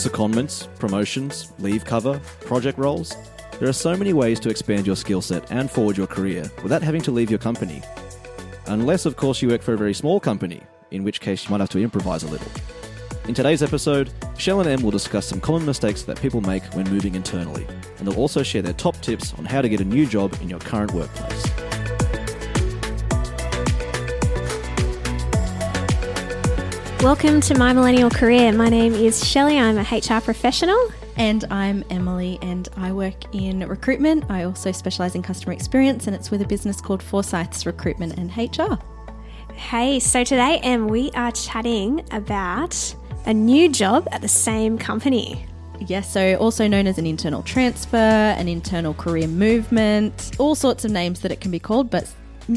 Secondments, promotions, leave cover, project roles. There are so many ways to expand your skill set and forward your career without having to leave your company. Unless, of course, you work for a very small company, in which case you might have to improvise a little. In today's episode, Shell and Em will discuss some common mistakes that people make when moving internally, and they'll also share their top tips on how to get a new job in your current workplace. Welcome to My Millennial Career. My name is Shelley. I'm a HR professional. And I'm Emily, and I work in recruitment. I also specialize in customer experience, and it's with a business called Forsythes Recruitment and HR. Hey, so today, Em, we are chatting about a new job at the same company. Yes, so also known as an internal transfer, an internal career movement, all sorts of names that it can be called, but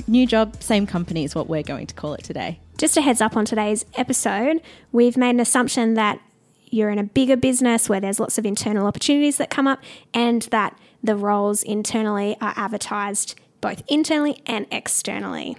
new job, same company is what we're going to call it today. Just a heads up on today's episode, we've made an assumption that you're in a bigger business where there's lots of internal opportunities that come up and that the roles internally are advertised both internally and externally.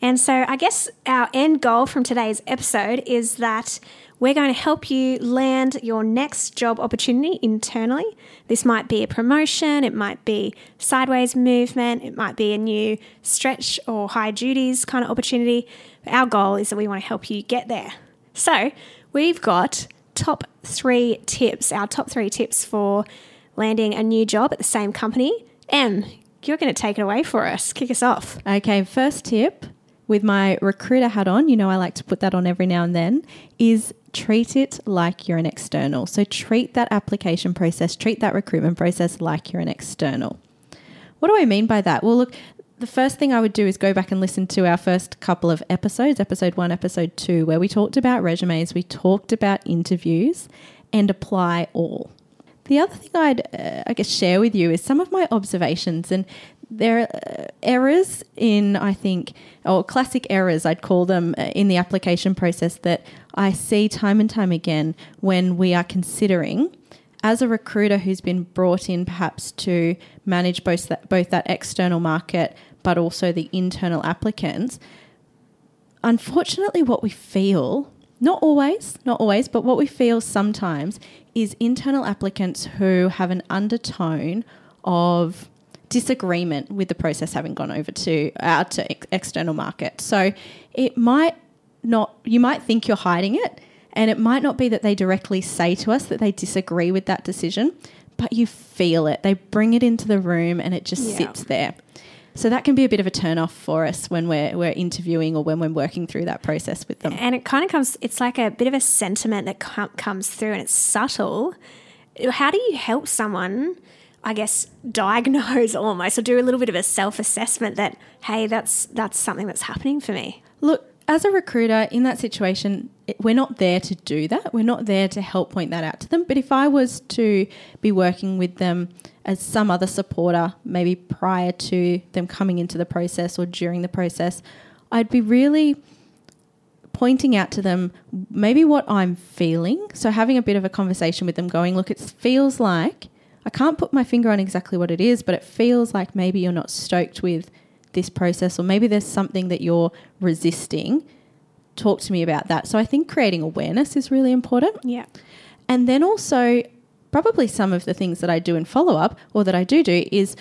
And so, I guess our end goal from today's episode is that we're going to help you land your next job opportunity internally. This might be a promotion, it might be sideways movement, it might be a new stretch or high duties kind of opportunity. But Our goal is that we want to help you get there. So, we've got top three tips, our top three tips for landing a new job at the same company. Em, you're going to take it away for us. Kick us off. Okay, first tip with my recruiter hat on, you know I like to put that on every now and then, is treat it like you're an external. So treat that application process, treat that recruitment process like you're an external. What do I mean by that? Well, look, the first thing I would do is go back and listen to our first couple of episodes, episode one, episode two, where we talked about resumes, we talked about interviews, and apply all. The other thing I'd, uh, I guess, share with you is some of my observations, and there are errors in, I think, or classic errors, I'd call them, uh, in the application process that I see time and time again when we are considering, as a recruiter who's been brought in perhaps to manage both that, both that external market but also the internal applicants. Unfortunately, what we feel, not always, not always, but what we feel sometimes is internal applicants who have an undertone of disagreement with the process having gone over to out to ex- external market. So it might not you might think you're hiding it and it might not be that they directly say to us that they disagree with that decision, but you feel it. They bring it into the room and it just Yeah. sits there. So that can be a bit of a turn off for us when we're we're interviewing or when we're working through that process with them. And it kind of comes, it's like a bit of a sentiment that com- comes through and it's subtle. How do you help someone, I guess, diagnose almost or do a little bit of a self assessment that, hey, that's, that's something that's happening for me? Look, as a recruiter in that situation, it- we're not there to do that. We're not there to help point that out to them. But if I was to be working with them as some other supporter, maybe prior to them coming into the process or during the process, I'd be really pointing out to them maybe what I'm feeling. So having a bit of a conversation with them, going, look, it feels like I can't put my finger on exactly what it is, but it feels like maybe you're not stoked with this process, or maybe there's something that you're resisting. Talk to me about that. So I think creating awareness is really important. Yeah. And then also, probably some of the things that I do in follow up or that I do do is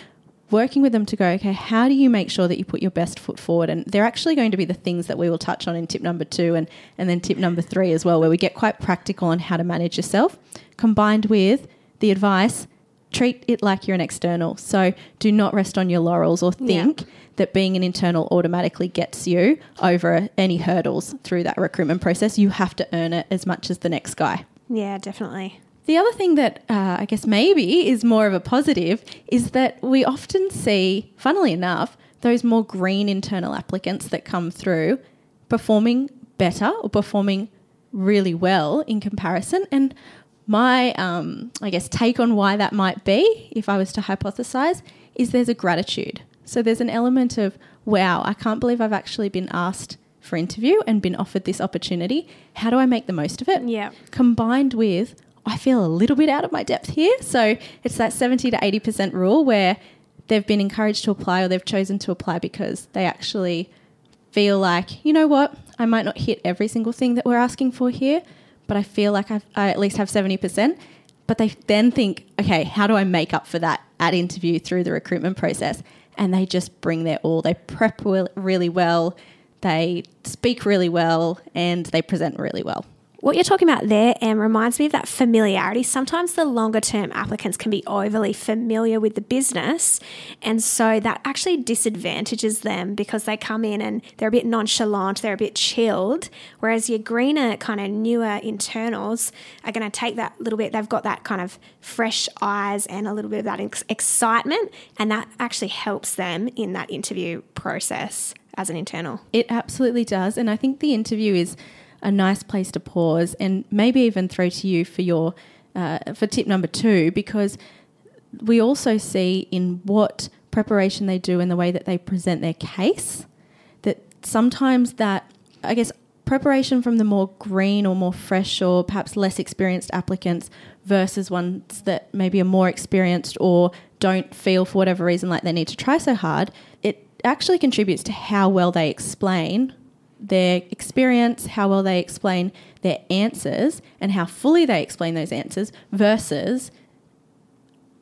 working with them to go, okay, how do you make sure that you put your best foot forward? And they're actually going to be the things that we will touch on in tip number two and, and then tip number three as well, where we get quite practical on how to manage yourself, combined with the advice treat it like you're an external. So do not rest on your laurels or think that being an internal automatically gets you over any hurdles through that recruitment process. You have to earn it as much as the next guy. Yeah, definitely. The other thing that uh, I guess maybe is more of a positive is that we often see, funnily enough, those more green internal applicants that come through performing better or performing really well in comparison. And my, um, I guess, take on why that might be, if I was to hypothesize, is there's a gratitude. So there's an element of, wow, I can't believe I've actually been asked for interview and been offered this opportunity. How do I make the most of it? Yeah. Combined with, I feel a little bit out of my depth here. So it's that 70 to 80% rule where they've been encouraged to apply or they've chosen to apply because they actually feel like, you know what, I might not hit every single thing that we're asking for here, but I feel like I've, I at least have 70%. But they then think, okay, how do I make up for that at interview through the recruitment process? And they just bring their all. They prep really well, they speak really well, and they present really well. What you're talking about there, Em, reminds me of that familiarity. Sometimes the longer term applicants can be overly familiar with the business. And so that actually disadvantages them because they come in and they're a bit nonchalant, they're a bit chilled. Whereas your greener, kind of newer internals are going to take that little bit, they've got that kind of fresh eyes and a little bit of that ex- excitement. And that actually helps them in that interview process as an internal. It absolutely does. And I think the interview is a nice place to pause and maybe even throw to you for your uh, for tip number two because we also see in what preparation they do and the way that they present their case that sometimes that I guess preparation from the more green or more fresh or perhaps less experienced applicants versus ones that maybe are more experienced or don't feel for whatever reason like they need to try so hard, it actually contributes to how well they explain their experience, how well they explain their answers, and how fully they explain those answers versus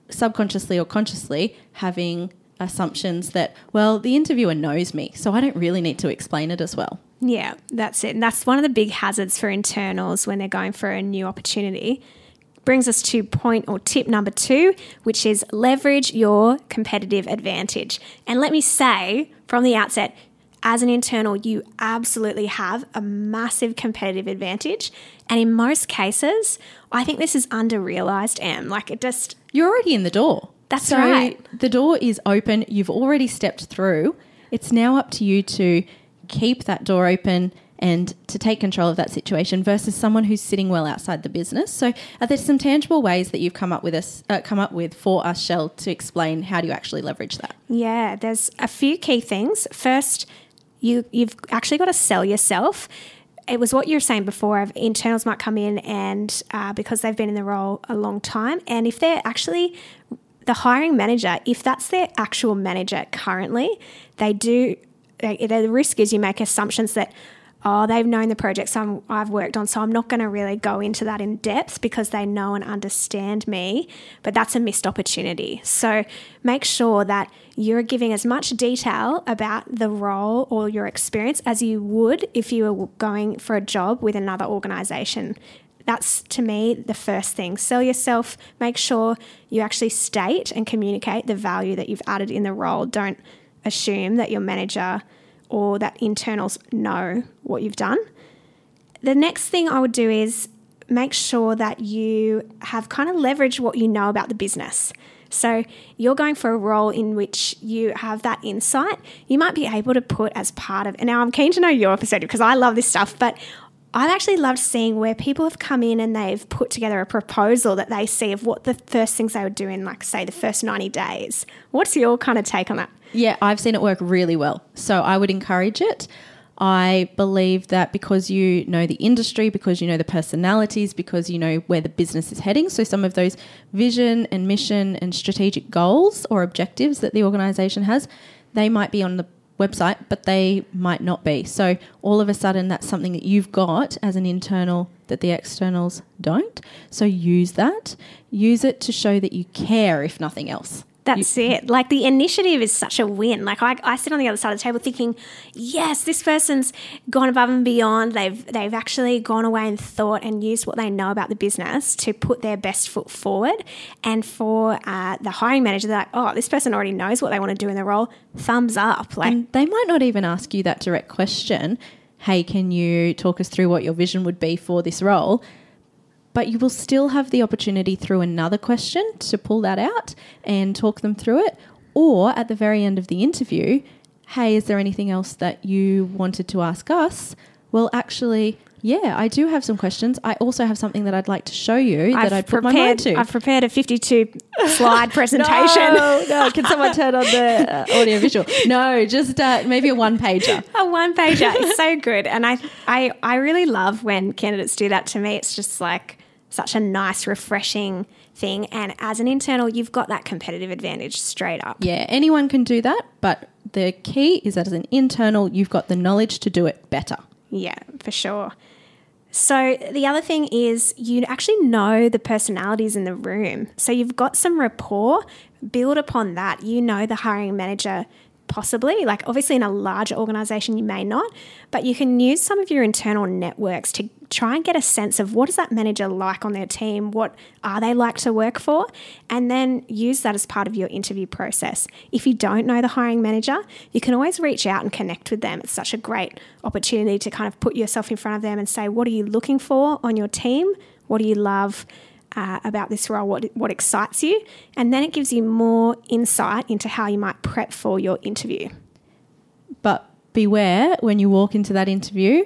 subconsciously or consciously having assumptions that, well, the interviewer knows me, so I don't really need to explain it as well. Yeah, that's it. And that's one of the big hazards for internals when they're going for a new opportunity. Brings us to point or tip number two, which is leverage your competitive advantage. And let me say from the outset, as an internal, you absolutely have a massive competitive advantage. And in most cases, I think this is under realized, Em. Like it just. You're already in the door. That's so right. The door is open. You've already stepped through. It's now up to you to keep that door open and to take control of that situation versus someone who's sitting well outside the business. So, are there some tangible ways that you've come up with us, uh, come up with for us, Shell, to explain how do you actually leverage that? Yeah, there's a few key things. First, you you've actually got to sell yourself. It was what you were saying before. Of internals might come in and uh, because they've been in the role a long time, and if they're actually the hiring manager, if that's their actual manager currently, they do. The risk is you make assumptions that oh, they've known the projects i have worked on, so I'm not going to really go into that in depth because they know and understand me. But that's a missed opportunity. So make sure that you're giving as much detail about the role or your experience as you would if you were going for a job with another organization. That's to me the first thing. Sell yourself, make sure you actually state and communicate the value that you've added in the role. Don't assume that your manager or that internals know what you've done. The next thing I would do is make sure that you have kind of leveraged what you know about the business. So you're going for a role in which you have that insight. You might be able to put as part of, and now I'm keen to know your perspective because I love this stuff, but I've actually loved seeing where people have come in and they've put together a proposal that they see of what the first things they would do in, like, say, the first 90 days. What's your kind of take on that? Yeah, I've seen it work really well. So I would encourage it. I believe that because you know the industry, because you know the personalities, because you know where the business is heading, so some of those vision and mission and strategic goals or objectives that the organization has, they might be on the website, but they might not be. So all of a sudden, that's something that you've got as an internal that the externals don't. So use that. Use it to show that you care, if nothing else. That's you, it. Like the initiative is such a win. Like I, I sit on the other side of the table thinking, yes, this person's gone above and beyond. They've they've actually gone away and thought and used what they know about the business to put their best foot forward. And for uh, the hiring manager, they're like, oh, this person already knows what they want to do in the role. Thumbs up. Like and they might not even ask you that direct question. Hey, can you talk us through what your vision would be for this role? But you will still have the opportunity through another question to pull that out and talk them through it. Or at the very end of the interview, hey, is there anything else that you wanted to ask us? Well, actually, yeah, I do have some questions. I also have something that I'd like to show you that I put my mind to. I've prepared a 52 slide presentation. no, no. Can someone turn on the uh, audio visual? No, just uh, maybe a one pager. a one pager. It's so good. And I, I, I really love when candidates do that to me. It's just like such a nice, refreshing thing. And as an internal, you've got that competitive advantage straight up. Yeah, anyone can do that, but the key is that as an internal, you've got the knowledge to do it better. Yeah, for sure. So the other thing is you actually know the personalities in the room. So you've got some rapport, build upon that. You know the hiring manager possibly. Like, obviously, in a larger organization, you may not, but you can use some of your internal networks to try and get a sense of what is that manager like on their team? What are they like to work for? And then use that as part of your interview process. If you don't know the hiring manager, you can always reach out and connect with them. It's such a great opportunity to kind of put yourself in front of them and say, what are you looking for on your team? What do you love? Uh, about this role, what, what excites you, and then it gives you more insight into how you might prep for your interview. But beware when you walk into that interview,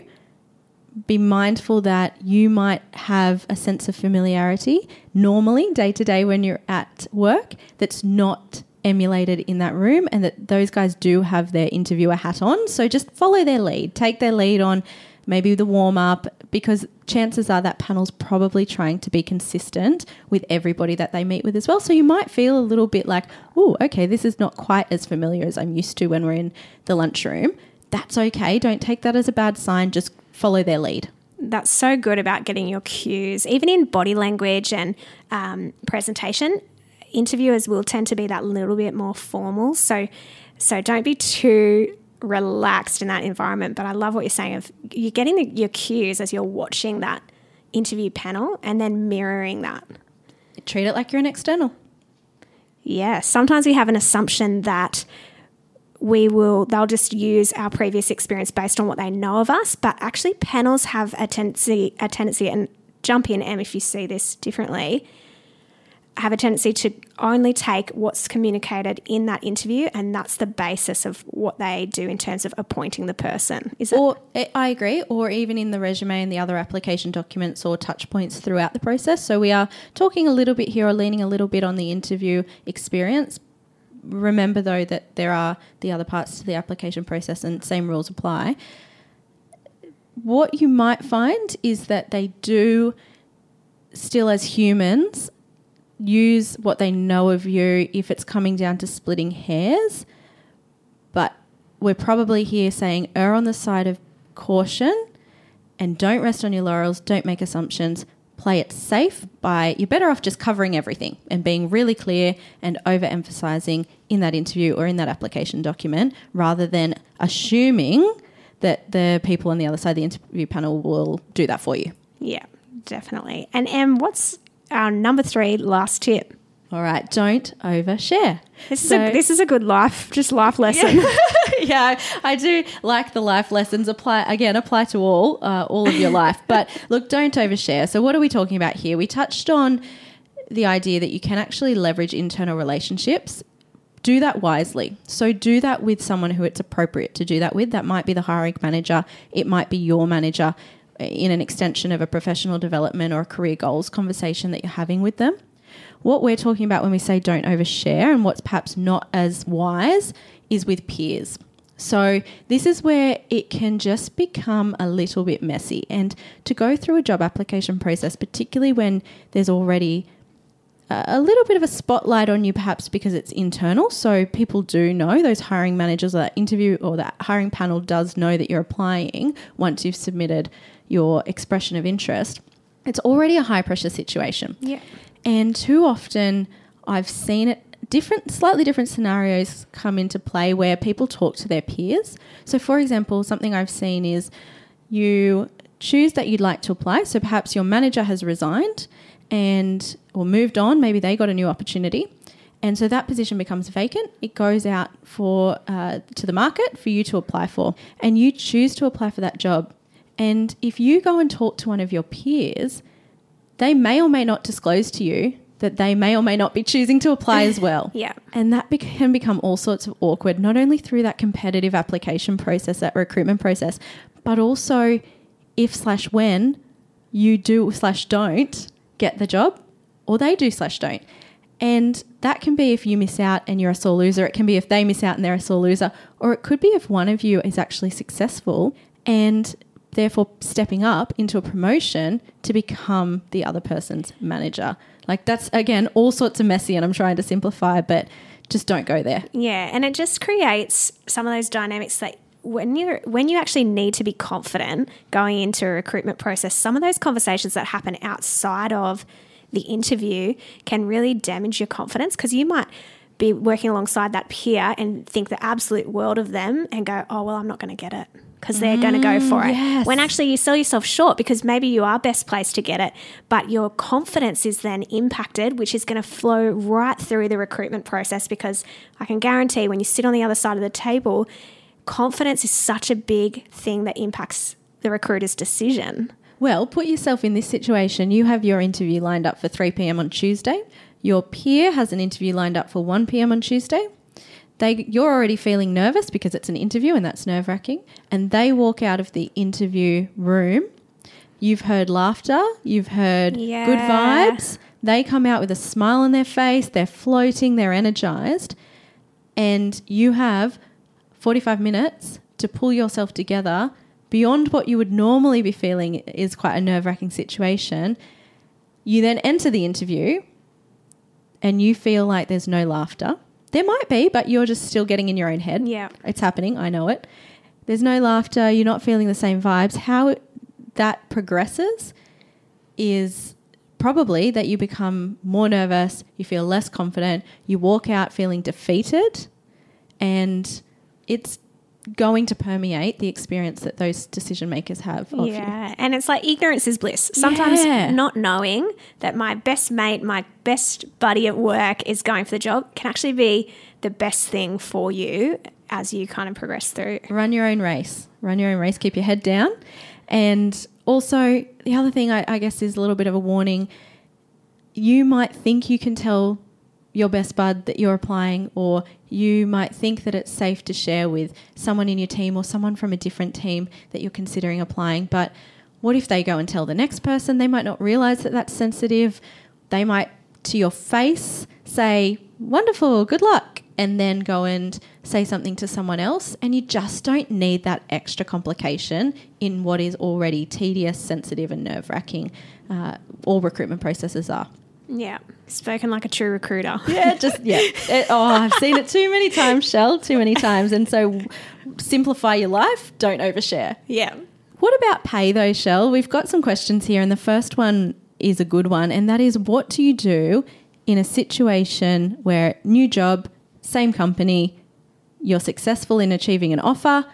be mindful that you might have a sense of familiarity normally day to day when you're at work that's not emulated in that room and that those guys do have their interviewer hat on. So just follow their lead, take their lead on maybe the warm up, because chances are that panel's probably trying to be consistent with everybody that they meet with as well. So you might feel a little bit like, oh, okay, this is not quite as familiar as I'm used to when we're in the lunchroom. That's okay. Don't take that as a bad sign. Just follow their lead. That's so good about getting your cues, even in body language and um, presentation. Interviewers will tend to be that little bit more formal. So, so don't be too relaxed in that environment. But I love what you're saying of you're getting the, your cues as you're watching that interview panel and then mirroring that. Treat it like you're an external. Yeah. Sometimes we have an assumption that we will they'll just use our previous experience based on what they know of us, but actually panels have a tendency a tendency and jump in Em if you see this differently have a tendency to only take what's communicated in that interview, and that's the basis of what they do in terms of appointing the person. Is it? Eh, I agree, or even in the resume and the other application documents or touch points throughout the process. So we are talking a little bit here, or leaning a little bit on the interview experience. Remember though that there are the other parts to the application process, and same rules apply. What you might find is that they do still as humans use what they know of you if it's coming down to splitting hairs. But we're probably here saying err on the side of caution and don't rest on your laurels, don't make assumptions. Play it safe by you're better off just covering everything and being really clear and overemphasizing in that interview or in that application document rather than assuming that the people on the other side of the interview panel will do that for you. Yeah, definitely. And Em, what's our number three last tip. All right, don't overshare. This, so, is, a, this is a good life, just life lesson. Yeah, yeah I do like the life lessons. Apply again, apply to all, uh, all of your life. But look, don't overshare. So, what are we talking about here? We touched on the idea that you can actually leverage internal relationships. Do that wisely. So, do that with someone who it's appropriate to do that with. That might be the hiring manager. It might be your manager in an extension of a professional development or career goals conversation that you're having with them. What we're talking about when we say don't overshare and what's perhaps not as wise is with peers. So, this is where it can just become a little bit messy. And to go through a job application process, particularly when there's already a little bit of a spotlight on you, perhaps because it's internal. So, people do know, those hiring managers or that interview or that hiring panel does know that you're applying once you've submitted your expression of interest, it's already a high pressure situation. Yeah. And too often I've seen it different slightly different scenarios come into play where people talk to their peers. So for example, something I've seen is you choose that you'd like to apply. So perhaps your manager has resigned and or moved on, maybe they got a new opportunity. And so that position becomes vacant. It goes out for uh, to the market for you to apply for, and you choose to apply for that job and if you go and talk to one of your peers, they may or may not disclose to you that they may or may not be choosing to apply as well. Yeah. And that bec- can become all sorts of awkward, not only through that competitive application process, that recruitment process, but also if slash when you do slash don't get the job or they do slash don't. And that can be if you miss out and you're a sore loser. It can be if they miss out and they're a sore loser. Or it could be if one of you is actually successful and therefore stepping up into a promotion to become the other person's manager. Like that's, again, all sorts of messy and I'm trying to simplify, but just don't go there. Yeah, and it just creates some of those dynamics that when you when you actually need to be confident going into a recruitment process, some of those conversations that happen outside of the interview can really damage your confidence because you might be working alongside that peer and think the absolute world of them and go, "Oh, well, I'm not going to get it." Because they're going to go mm, for it. yes. When actually you sell yourself short because maybe you are best placed to get it, but your confidence is then impacted, which is going to flow right through the recruitment process. Because I can guarantee when you sit on the other side of the table, confidence is such a big thing that impacts the recruiter's decision. Well, put yourself in this situation. You have your interview lined up for 3 p.m. on Tuesday. Your peer has an interview lined up for 1 p.m. on Tuesday. They, you're already feeling nervous because it's an interview and that's nerve wracking. And they walk out of the interview room. You've heard laughter, you've heard good vibes. They come out with a smile on their face, they're floating, they're energized. And you have 45 minutes to pull yourself together beyond what you would normally be feeling is quite a nerve wracking situation. You then enter the interview and you feel like there's no laughter. There might be, but you're just still getting in your own head. Yeah. It's happening. I know it. There's no laughter. You're not feeling the same vibes. How it, that progresses is probably that you become more nervous, you feel less confident, you walk out feeling defeated, and it's going to permeate the experience that those decision makers have of you. Yeah, and it's like ignorance is bliss. Sometimes Yeah. not knowing that my best mate, my best buddy at work is going for the job can actually be the best thing for you as you kind of progress through. Run your own race. Run your own race. Keep your head down. And also, the other thing I, I guess is a little bit of a warning. You might think you can tell your best bud that you're applying, or you might think that it's safe to share with someone in your team or someone from a different team that you're considering applying. But what if they go and tell the next person? They might not realize that that's sensitive. They might, to your face, say, Wonderful, good luck, and then go and say something to someone else. And you just don't need that extra complication in what is already tedious, sensitive, and nerve wracking. Uh, all recruitment processes are. Yeah, spoken like a true recruiter. Yeah, just yeah. It- eh, oh, I've seen it too many times, Shell, too many times. And so, simplify your life. Don't overshare. yeah. What about pay though, Shell? We've got some questions here, and the first one is a good one, and that is what do you do in a situation where new job, same company, you're successful in achieving an offer?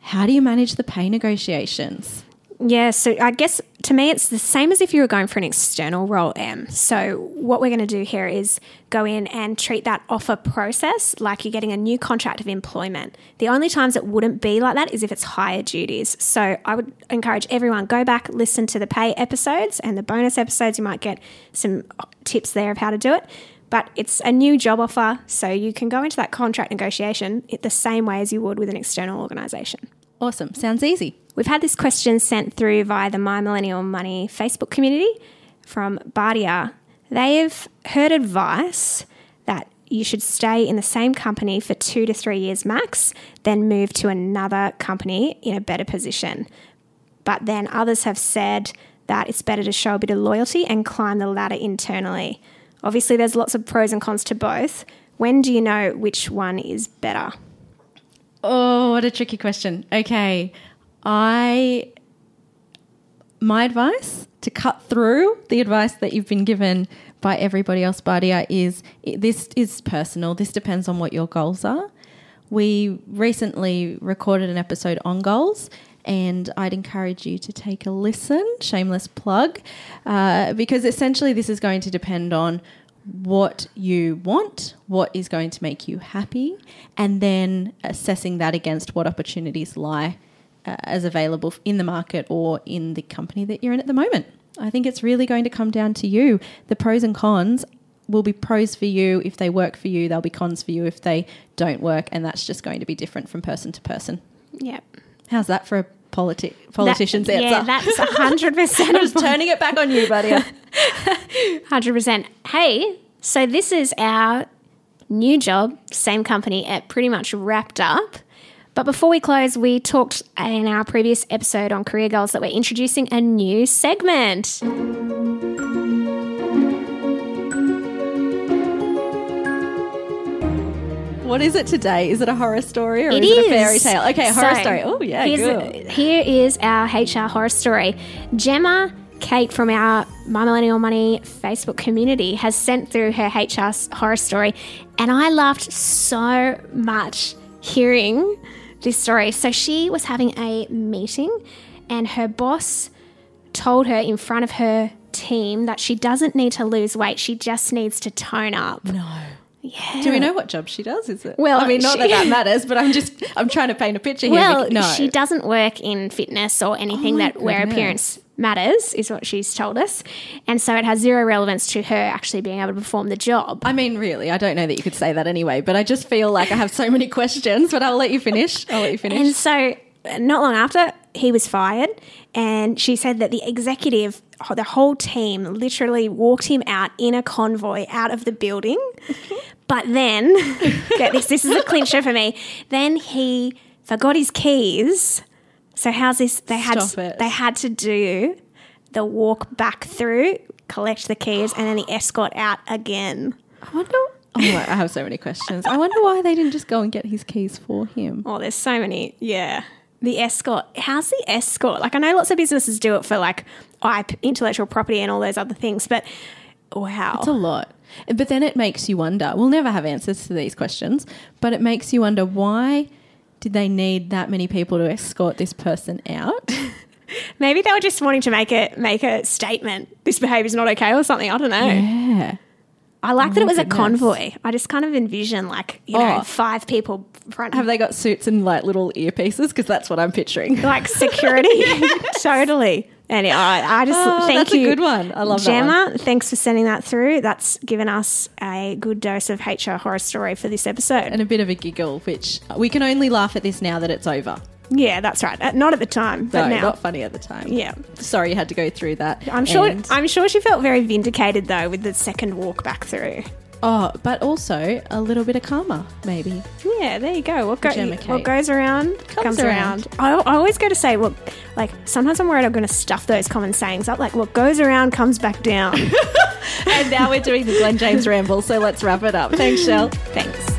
How do you manage the pay negotiations? Yeah, so I guess to me it's the same as if you were going for an external role, Em. So what we're going to do here is go in and treat that offer process like you're getting a new contract of employment. The only times it wouldn't be like that is if it's higher duties. So I would encourage everyone go back, listen to the pay episodes and the bonus episodes. You might get some tips there of how to do it. But it's a new job offer, so you can go into that contract negotiation the same way as you would with an external organisation. Awesome. Sounds easy. We've had this question sent through via the My Millennial Money Facebook community from Bardia. They've heard advice that you should stay in the same company for two to three years max, then move to another company in a better position. But then others have said that it's better to show a bit of loyalty and climb the ladder internally. Obviously, there's lots of pros and cons to both. When do you know which one is better? Oh, what a tricky question. Okay. I my advice to cut through the advice that you've been given by everybody else, Badia, is this is personal. This depends on what your goals are. We recently recorded an episode on goals, and I'd encourage you to take a listen. Shameless plug, uh, because essentially this is going to depend on what you want, what is going to make you happy, and then assessing that against what opportunities lie uh, as available in the market or in the company that you're in at the moment. I think it's really going to come down to you. The pros and cons will be pros for you if they work for you. They'll be cons for you if they don't work, and that's just going to be different from person to person. Yep. How's that for a politi- politician's That- answer? Yeah, that's hundred percent. I'm just turning it back on you, buddy. Hundred percent. Hey, so this is our new job, same company. It pretty much wrapped up. But before we close, we talked in our previous episode on career goals that we're introducing a new segment. What is it today? Is it a horror story or It is it a fairy tale? Okay, horror So, story. Oh yeah, good. here is our HR horror story. Gemma Kate from our My Millennial Money Facebook community has sent through her HR horror story, and I laughed so much hearing this story. So she was having a meeting, and her boss told her in front of her team that she doesn't need to lose weight; she just needs to tone up. No. Yeah. Do we know what job she does? Is it? Well, I mean, not she- that that matters, but I'm just I'm trying to paint a picture here. Well, no, she doesn't work in fitness or anything Oh that where goodness. appearance matters, is what she's told us. And so it has zero relevance to her actually being able to perform the job. I mean, really, I don't know that you could say that anyway, but I just feel like I have so many questions. But I'll let you finish. I'll let you finish. And so not long after, he was fired. And she said that the executive, the whole team, literally walked him out in a convoy out of the building. But then, get this, this is a clincher for me. Then he forgot his keys. So how's this? They had it. they had to do the walk back through, collect the keys, and then the escort out again. I wonder. Oh, I have so many questions. I wonder why they didn't just go and get his keys for him. Oh, there's so many. Yeah. The escort. How's the escort? Like, I know lots of businesses do it for like IP, intellectual property and all those other things, but wow. It's a lot. But then it makes you wonder. We'll never have answers to these questions, but it makes you wonder why did they need that many people to escort this person out? Maybe they were just wanting to make a make a statement. This behaviour is not okay or something. I don't know. yeah. I like that it was a convoy. I just kind of envision like you know Oh. five people front Have they got suits and like little earpieces? Because that's what I'm picturing. like security. totally. Anyway, I, I just Oh, thank that's a you. good one. I love that Gemma. Thanks for sending that through. That's given us a good dose of HR horror story for this episode. And a bit of a giggle, which we can only laugh at this now that it's over. yeah, that's right. Uh, not at the time, but No, now. not funny at the time. Yeah. Sorry you had to go through that. I'm sure. And- I'm sure she felt very vindicated though with the second walk back through. Oh, but also a little bit of karma, maybe. Yeah, there you go. What, go, what goes around comes, around. around. I, I always go to say, well, like sometimes I'm worried I'm going to stuff those common sayings up. Like what goes around comes back down. and now we're doing the Glen James ramble, so let's wrap it up. Thanks, Shell. Thanks.